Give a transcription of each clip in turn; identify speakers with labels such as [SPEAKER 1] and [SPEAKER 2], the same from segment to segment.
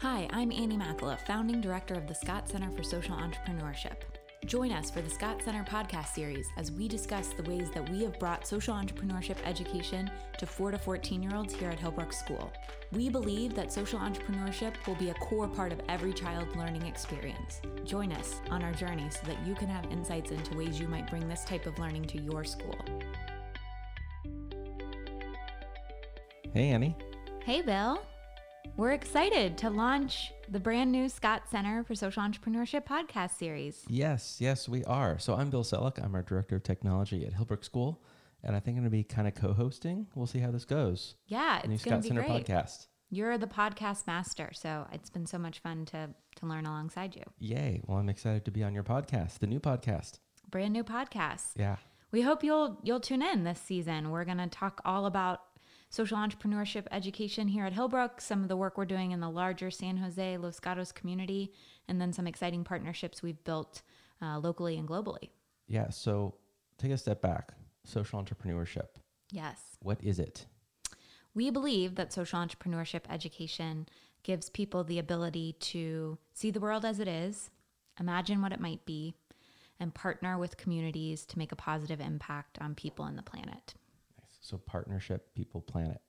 [SPEAKER 1] Hi, I'm Annie Makela, founding director of the Scott Center for Social Entrepreneurship. Join us for the Scott Center podcast series as we discuss the ways that we have brought social entrepreneurship education to 4 to 14 year olds here at Hillbrook School. We believe that social entrepreneurship will be a core part of every child's learning experience. Join us on our journey so that you can have insights into ways you might bring this type of learning to your school.
[SPEAKER 2] Hey, Annie.
[SPEAKER 1] Hey, Bill. We're excited to launch the brand new Scott Center for Social Entrepreneurship podcast series.
[SPEAKER 2] Yes, yes, we are. So I'm Bill Selleck. I'm our director of technology at Hillbrook School, and I think I'm going to be kind of co-hosting. We'll see how this goes.
[SPEAKER 1] Yeah,
[SPEAKER 2] The new
[SPEAKER 1] it's going
[SPEAKER 2] Scott
[SPEAKER 1] to be
[SPEAKER 2] Center
[SPEAKER 1] great.
[SPEAKER 2] podcast.
[SPEAKER 1] You're the podcast master, so it's been so much fun to to learn alongside you.
[SPEAKER 2] Yay! Well, I'm excited to be on your podcast, the new podcast.
[SPEAKER 1] Brand new podcast.
[SPEAKER 2] Yeah.
[SPEAKER 1] We hope you'll you'll tune in this season. We're going to talk all about social entrepreneurship education here at Hillbrook, some of the work we're doing in the larger San Jose Los Gatos community, and then some exciting partnerships we've built uh, locally and globally.
[SPEAKER 2] Yeah. So take a step back. Social entrepreneurship.
[SPEAKER 1] Yes.
[SPEAKER 2] What is it?
[SPEAKER 1] We believe that social entrepreneurship education gives people the ability to see the world as it is, imagine what it might be, and partner with communities to make a positive impact on people and the planet.
[SPEAKER 2] So partnership, people, planet.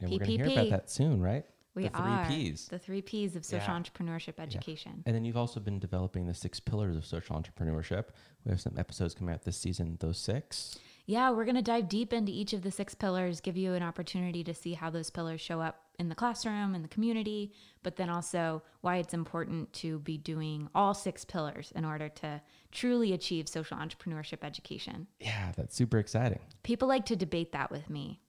[SPEAKER 2] And we're going to hear about that soon, right?
[SPEAKER 1] We
[SPEAKER 2] the three
[SPEAKER 1] are
[SPEAKER 2] Ps.
[SPEAKER 1] the three P's of social
[SPEAKER 2] Yeah.
[SPEAKER 1] entrepreneurship education.
[SPEAKER 2] And then you've also been developing the six pillars of social entrepreneurship. We have some episodes coming out this season. Those six.
[SPEAKER 1] Yeah, we're going to dive deep into each of the six pillars, give you an opportunity to see how those pillars show up in the classroom, in the community, but then also why it's important to be doing all six pillars in order to truly achieve social entrepreneurship education.
[SPEAKER 2] Yeah, that's super exciting.
[SPEAKER 1] People like to debate that with me,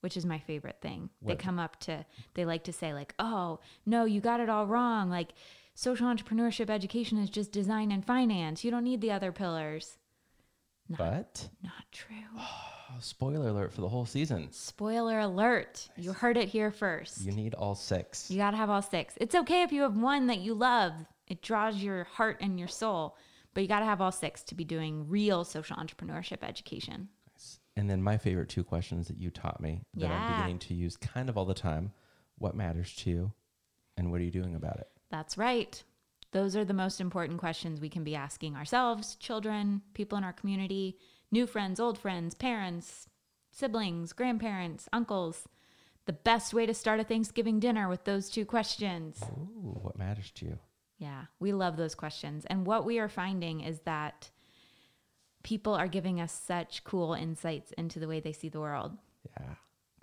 [SPEAKER 1] which is my favorite thing. They come up to, they like to say, like, oh, no, you got it all wrong. Like, social entrepreneurship education is just design and finance. You don't need the other pillars. Not,
[SPEAKER 2] But
[SPEAKER 1] not true.
[SPEAKER 2] oh, spoiler alert for the whole season.
[SPEAKER 1] Spoiler alert. You heard it here first.
[SPEAKER 2] You need all six.
[SPEAKER 1] You got to have all six. It's okay if you have one that you love, it draws your heart and your soul, but you got to have all six to be doing real social entrepreneurship education.
[SPEAKER 2] And then my favorite two questions that you taught me that I'm beginning to use kind of all the time. What matters to you? And what are you doing about it?
[SPEAKER 1] That's right. Those are the most important questions we can be asking ourselves, children, people in our community, new friends, old friends, parents, siblings, grandparents, uncles. The best way to start a Thanksgiving dinner with those two questions.
[SPEAKER 2] Ooh, what matters to you?
[SPEAKER 1] Yeah, we love those questions. And what we are finding is that people are giving us such cool insights into the way they see the world.
[SPEAKER 2] Yeah.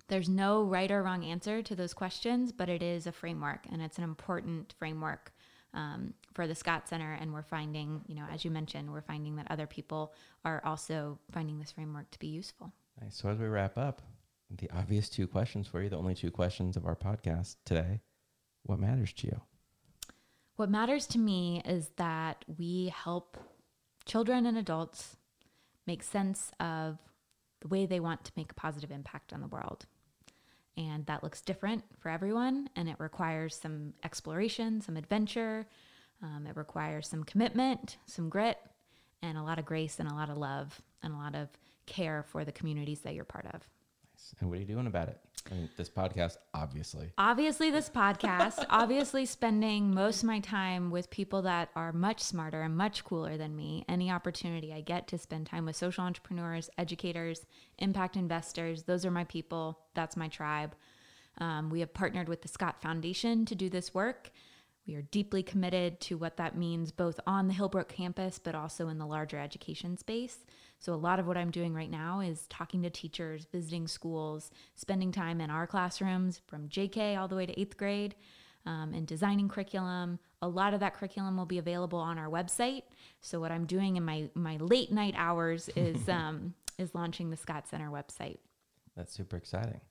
[SPEAKER 1] There's no right or wrong answer to those questions, but it is a framework and it's an important framework um, for the Scott Center. And we're finding, you know, as you mentioned, we're finding that other people are also finding this framework to be useful.
[SPEAKER 2] Nice. So as we wrap up, the obvious two questions for you, the only two questions of our podcast today. What matters to you?
[SPEAKER 1] What matters to me is that we help children and adults make sense of the way they want to make a positive impact on the world. And that looks different for everyone, and it requires some exploration, some adventure. Um, it requires some commitment, some grit, and a lot of grace and a lot of love and a lot of care for the communities that you're part of.
[SPEAKER 2] Nice. And what are you doing about it? I mean, this podcast, obviously.
[SPEAKER 1] Obviously, this podcast, obviously, spending most of my time with people that are much smarter and much cooler than me. Any opportunity I get to spend time with social entrepreneurs, educators, impact investors, those are my people. That's my tribe. Um, we have partnered with the Scott Foundation to do this work. We are deeply committed to what that means both on the Hillbrook campus, but also in the larger education space. So, a lot of what I'm doing right now is talking to teachers, visiting schools, spending time in our classrooms from JK all the way to eighth grade, um, and designing curriculum. A lot of that curriculum will be available on our website. So, what I'm doing in my, my late night hours is, um, is launching the Scott Center website.
[SPEAKER 2] That's super exciting.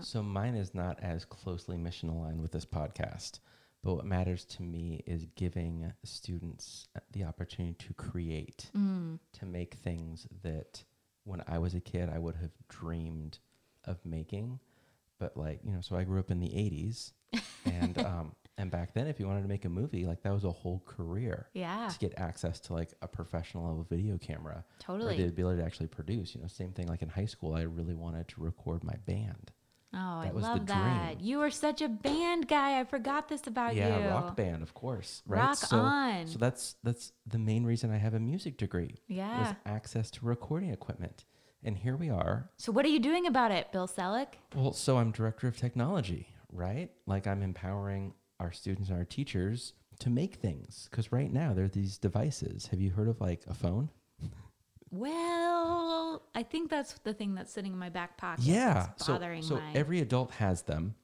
[SPEAKER 2] So mine is not as closely mission aligned with this podcast, but what matters to me is giving students the opportunity to create, to make things that when I was a kid I would have dreamed of making. But like, you know, so I grew up in the 80s and um and back then if you wanted to make a movie, like that was a whole career.
[SPEAKER 1] Yeah,
[SPEAKER 2] To get access to like a professional level video camera or
[SPEAKER 1] totally.
[SPEAKER 2] the ability to actually produce. You know, same thing like in high school, I really wanted to record my band.
[SPEAKER 1] Oh,
[SPEAKER 2] That
[SPEAKER 1] I love that. You are such a band guy. I forgot this about
[SPEAKER 2] yeah,
[SPEAKER 1] you.
[SPEAKER 2] Yeah, rock band, of course. Right.
[SPEAKER 1] Rock
[SPEAKER 2] so,
[SPEAKER 1] on.
[SPEAKER 2] So that's that's the main reason I have a music degree.
[SPEAKER 1] Yeah.
[SPEAKER 2] Was access to recording equipment. And here we are.
[SPEAKER 1] So what are you doing about it, Bill Selleck?
[SPEAKER 2] Well, so I'm director of technology, right? Like I'm empowering our students and our teachers to make things. Because right now there are these devices. Have you heard of like a phone?
[SPEAKER 1] Well, I think that's the thing that's sitting in my back pocket.
[SPEAKER 2] Yeah. So, so
[SPEAKER 1] my.
[SPEAKER 2] every adult has them.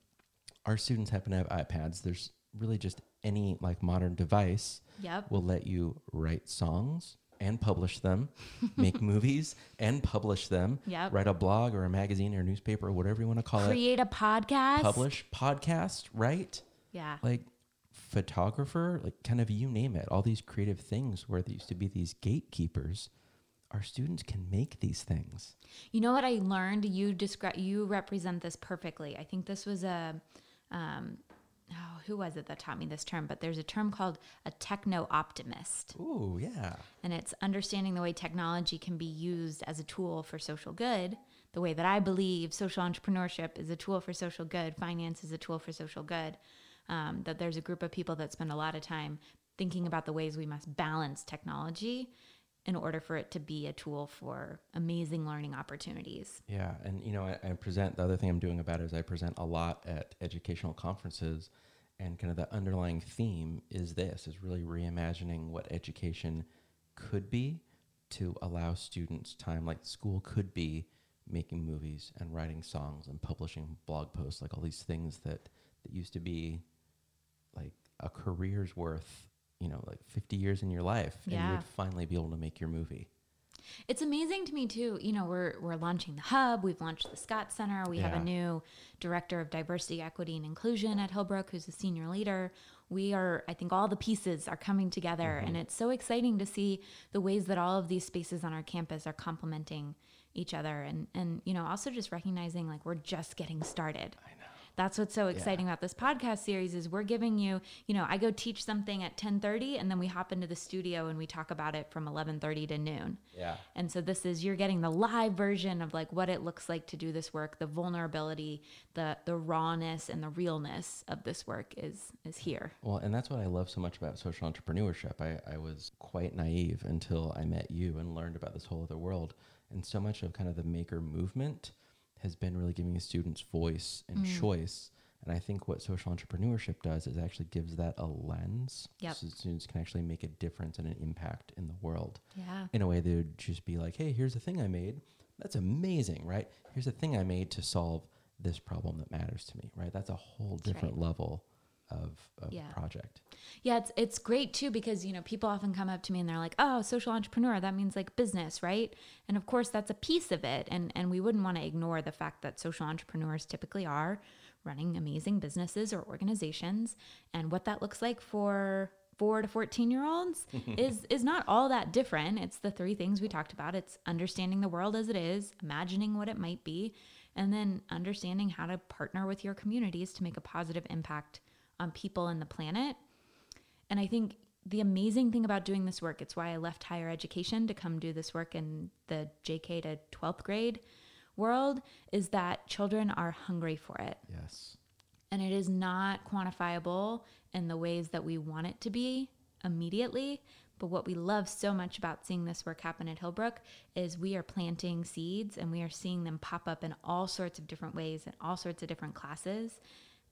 [SPEAKER 2] Our students happen to have iPads. There's really just any like modern device
[SPEAKER 1] yep.
[SPEAKER 2] will let you write songs and publish them, make movies and publish them,
[SPEAKER 1] Yep.
[SPEAKER 2] write a blog or a magazine or a newspaper or whatever you want to call it,
[SPEAKER 1] Create a podcast.
[SPEAKER 2] publish podcast, right?
[SPEAKER 1] Yeah.
[SPEAKER 2] Like photographer, like kind of you name it. All these creative things where there used to be these gatekeepers. Our students can make these things.
[SPEAKER 1] You know what I learned? You describe you represent this perfectly. I think this was a um oh, who was it that taught me this term? But there's a term called a techno optimist.
[SPEAKER 2] Ooh, yeah.
[SPEAKER 1] And it's understanding the way technology can be used as a tool for social good. The way that I believe social entrepreneurship is a tool for social good, finance is a tool for social good. Um, that there's a group of people that spend a lot of time thinking about the ways we must balance technology in order for it to be a tool for amazing learning opportunities.
[SPEAKER 2] Yeah, and you know, I, I present the other thing I'm doing about it is I present a lot at educational conferences, and kind of the underlying theme is this: is really reimagining what education could be to allow students time, like school could be making movies and writing songs and publishing blog posts, like all these things that that used to be like a career's worth, you know, like 50 years in your life, and you would finally be able to make your movie.
[SPEAKER 1] It's amazing to me too. You know, we're we're launching the hub. We've launched the Scott Center. We have a new director of diversity, equity, and inclusion at Hillbrook, who's a senior leader. We are, I think, all the pieces are coming together, and mm-hmm. it's so exciting to see the ways that all of these spaces on our campus are complementing each other, and and you know, also just recognizing like we're just getting started. That's what's so exciting about this podcast series is we're giving you, you know, I go teach something at 10:30 and then we hop into the studio and we talk about it from 11:30 to noon.
[SPEAKER 2] Yeah.
[SPEAKER 1] And so this is you're getting the live version of like what it looks like to do this work, the vulnerability, the the rawness and the realness of this work is is here.
[SPEAKER 2] Well, and that's what I love so much about social entrepreneurship. I, I was quite naive until I met you and learned about this whole other world. And so much of kind of the maker movement has been really giving students voice and
[SPEAKER 1] Mm.
[SPEAKER 2] choice. And I think what social entrepreneurship does is actually gives that a lens
[SPEAKER 1] Yep.
[SPEAKER 2] so students can actually make a difference and an impact in the world
[SPEAKER 1] Yeah.
[SPEAKER 2] in a way they would just be like, hey, here's a thing I made. That's amazing, right? Here's a thing I made to solve this problem that matters to me, right? That's a whole different level of, of
[SPEAKER 1] Yeah.
[SPEAKER 2] project.
[SPEAKER 1] Yeah, it's it's great too because you know people often come up to me and they're like, "Oh, social entrepreneur, that means like business, right?" And of course, that's a piece of it, and and we wouldn't want to ignore the fact that social entrepreneurs typically are running amazing businesses or organizations, and what that looks like for four to fourteen year olds is is not all that different. It's the three things we talked about. It's understanding the world as it is, imagining what it might be, and then understanding how to partner with your communities to make a positive impact on people and the planet. And I think the amazing thing about doing this work, it's why I left higher education to come do this work in the JK to 12th grade world, is that children are hungry for it.
[SPEAKER 2] Yes.
[SPEAKER 1] And it is not quantifiable in the ways that we want it to be immediately. But what we love so much about seeing this work happen at Hillbrook is we are planting seeds and we are seeing them pop up in all sorts of different ways in all sorts of different classes.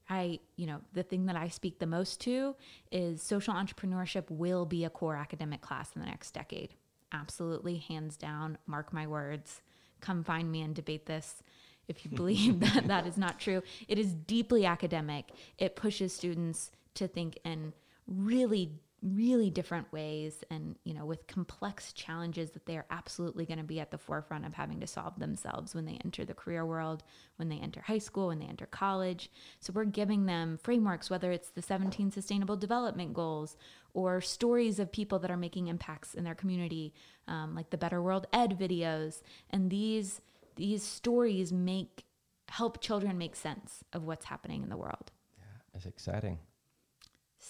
[SPEAKER 1] I, you know, the thing that I speak the most to is social entrepreneurship will be a core academic class in the next decade. Absolutely, hands down. Mark my words. Come find me and debate this if you believe that that is not true. It is deeply academic. It pushes students to think in really really different ways and you know with complex challenges that they are absolutely going to be at the forefront of having to solve themselves when they enter the career world when they enter high school when they enter college. So we're giving them frameworks whether it's the 17 sustainable development goals or stories of people that are making impacts in their community um, like the better world ed videos. And these these stories make help children make sense of what's happening in the world.
[SPEAKER 2] Yeah, It's exciting.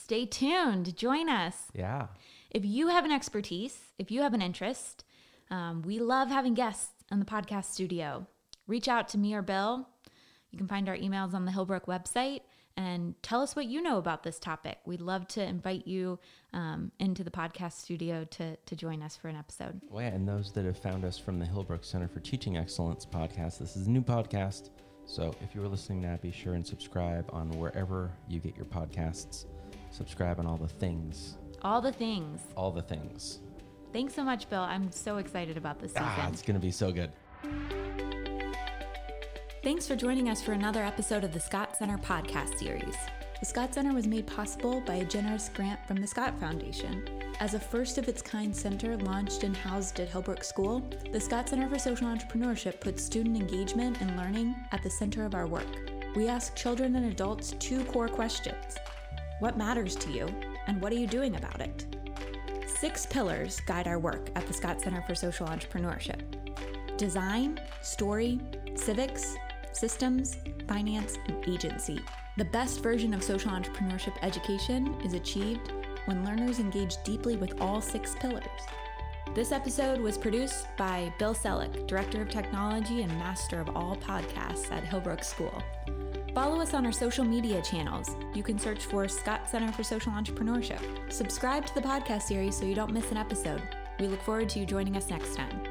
[SPEAKER 1] Stay tuned join us
[SPEAKER 2] Yeah.
[SPEAKER 1] if you have an expertise, if you have an interest, um, we love having guests in the podcast studio. Reach out to me or Bill. You can find our emails on the Hillbrook website and tell us what you know about this topic. We'd love to invite you um, into the podcast studio to, to join us for an episode.
[SPEAKER 2] Well, yeah, and those that have found us from the Hillbrook Center for Teaching Excellence podcast, this is a new podcast. So if you were listening now, be sure and subscribe on wherever you get your podcasts. Subscribe on all the things.
[SPEAKER 1] All the things.
[SPEAKER 2] All the things.
[SPEAKER 1] Thanks so much, Bill. I'm so excited about this season.
[SPEAKER 2] Ah, it's going to be so good.
[SPEAKER 1] Thanks for joining us for another episode of the Scott Center podcast series. The Scott Center was made possible by a generous grant from the Scott Foundation. As a first of its kind center launched and housed at Hillbrook School, the Scott Center for Social Entrepreneurship puts student engagement and learning at the center of our work. We ask children and adults two core questions What matters to you, and what are you doing about it? Six pillars guide our work at the Scott Center for Social Entrepreneurship design, story, civics, systems, finance, and agency. The best version of social entrepreneurship education is achieved when learners engage deeply with all six pillars. This episode was produced by Bill Selleck, Director of Technology and Master of all podcasts at Hillbrook School. Follow us on our social media channels. You can search for Scott Center for Social Entrepreneurship. Subscribe to the podcast series so you don't miss an episode. We look forward to you joining us next time.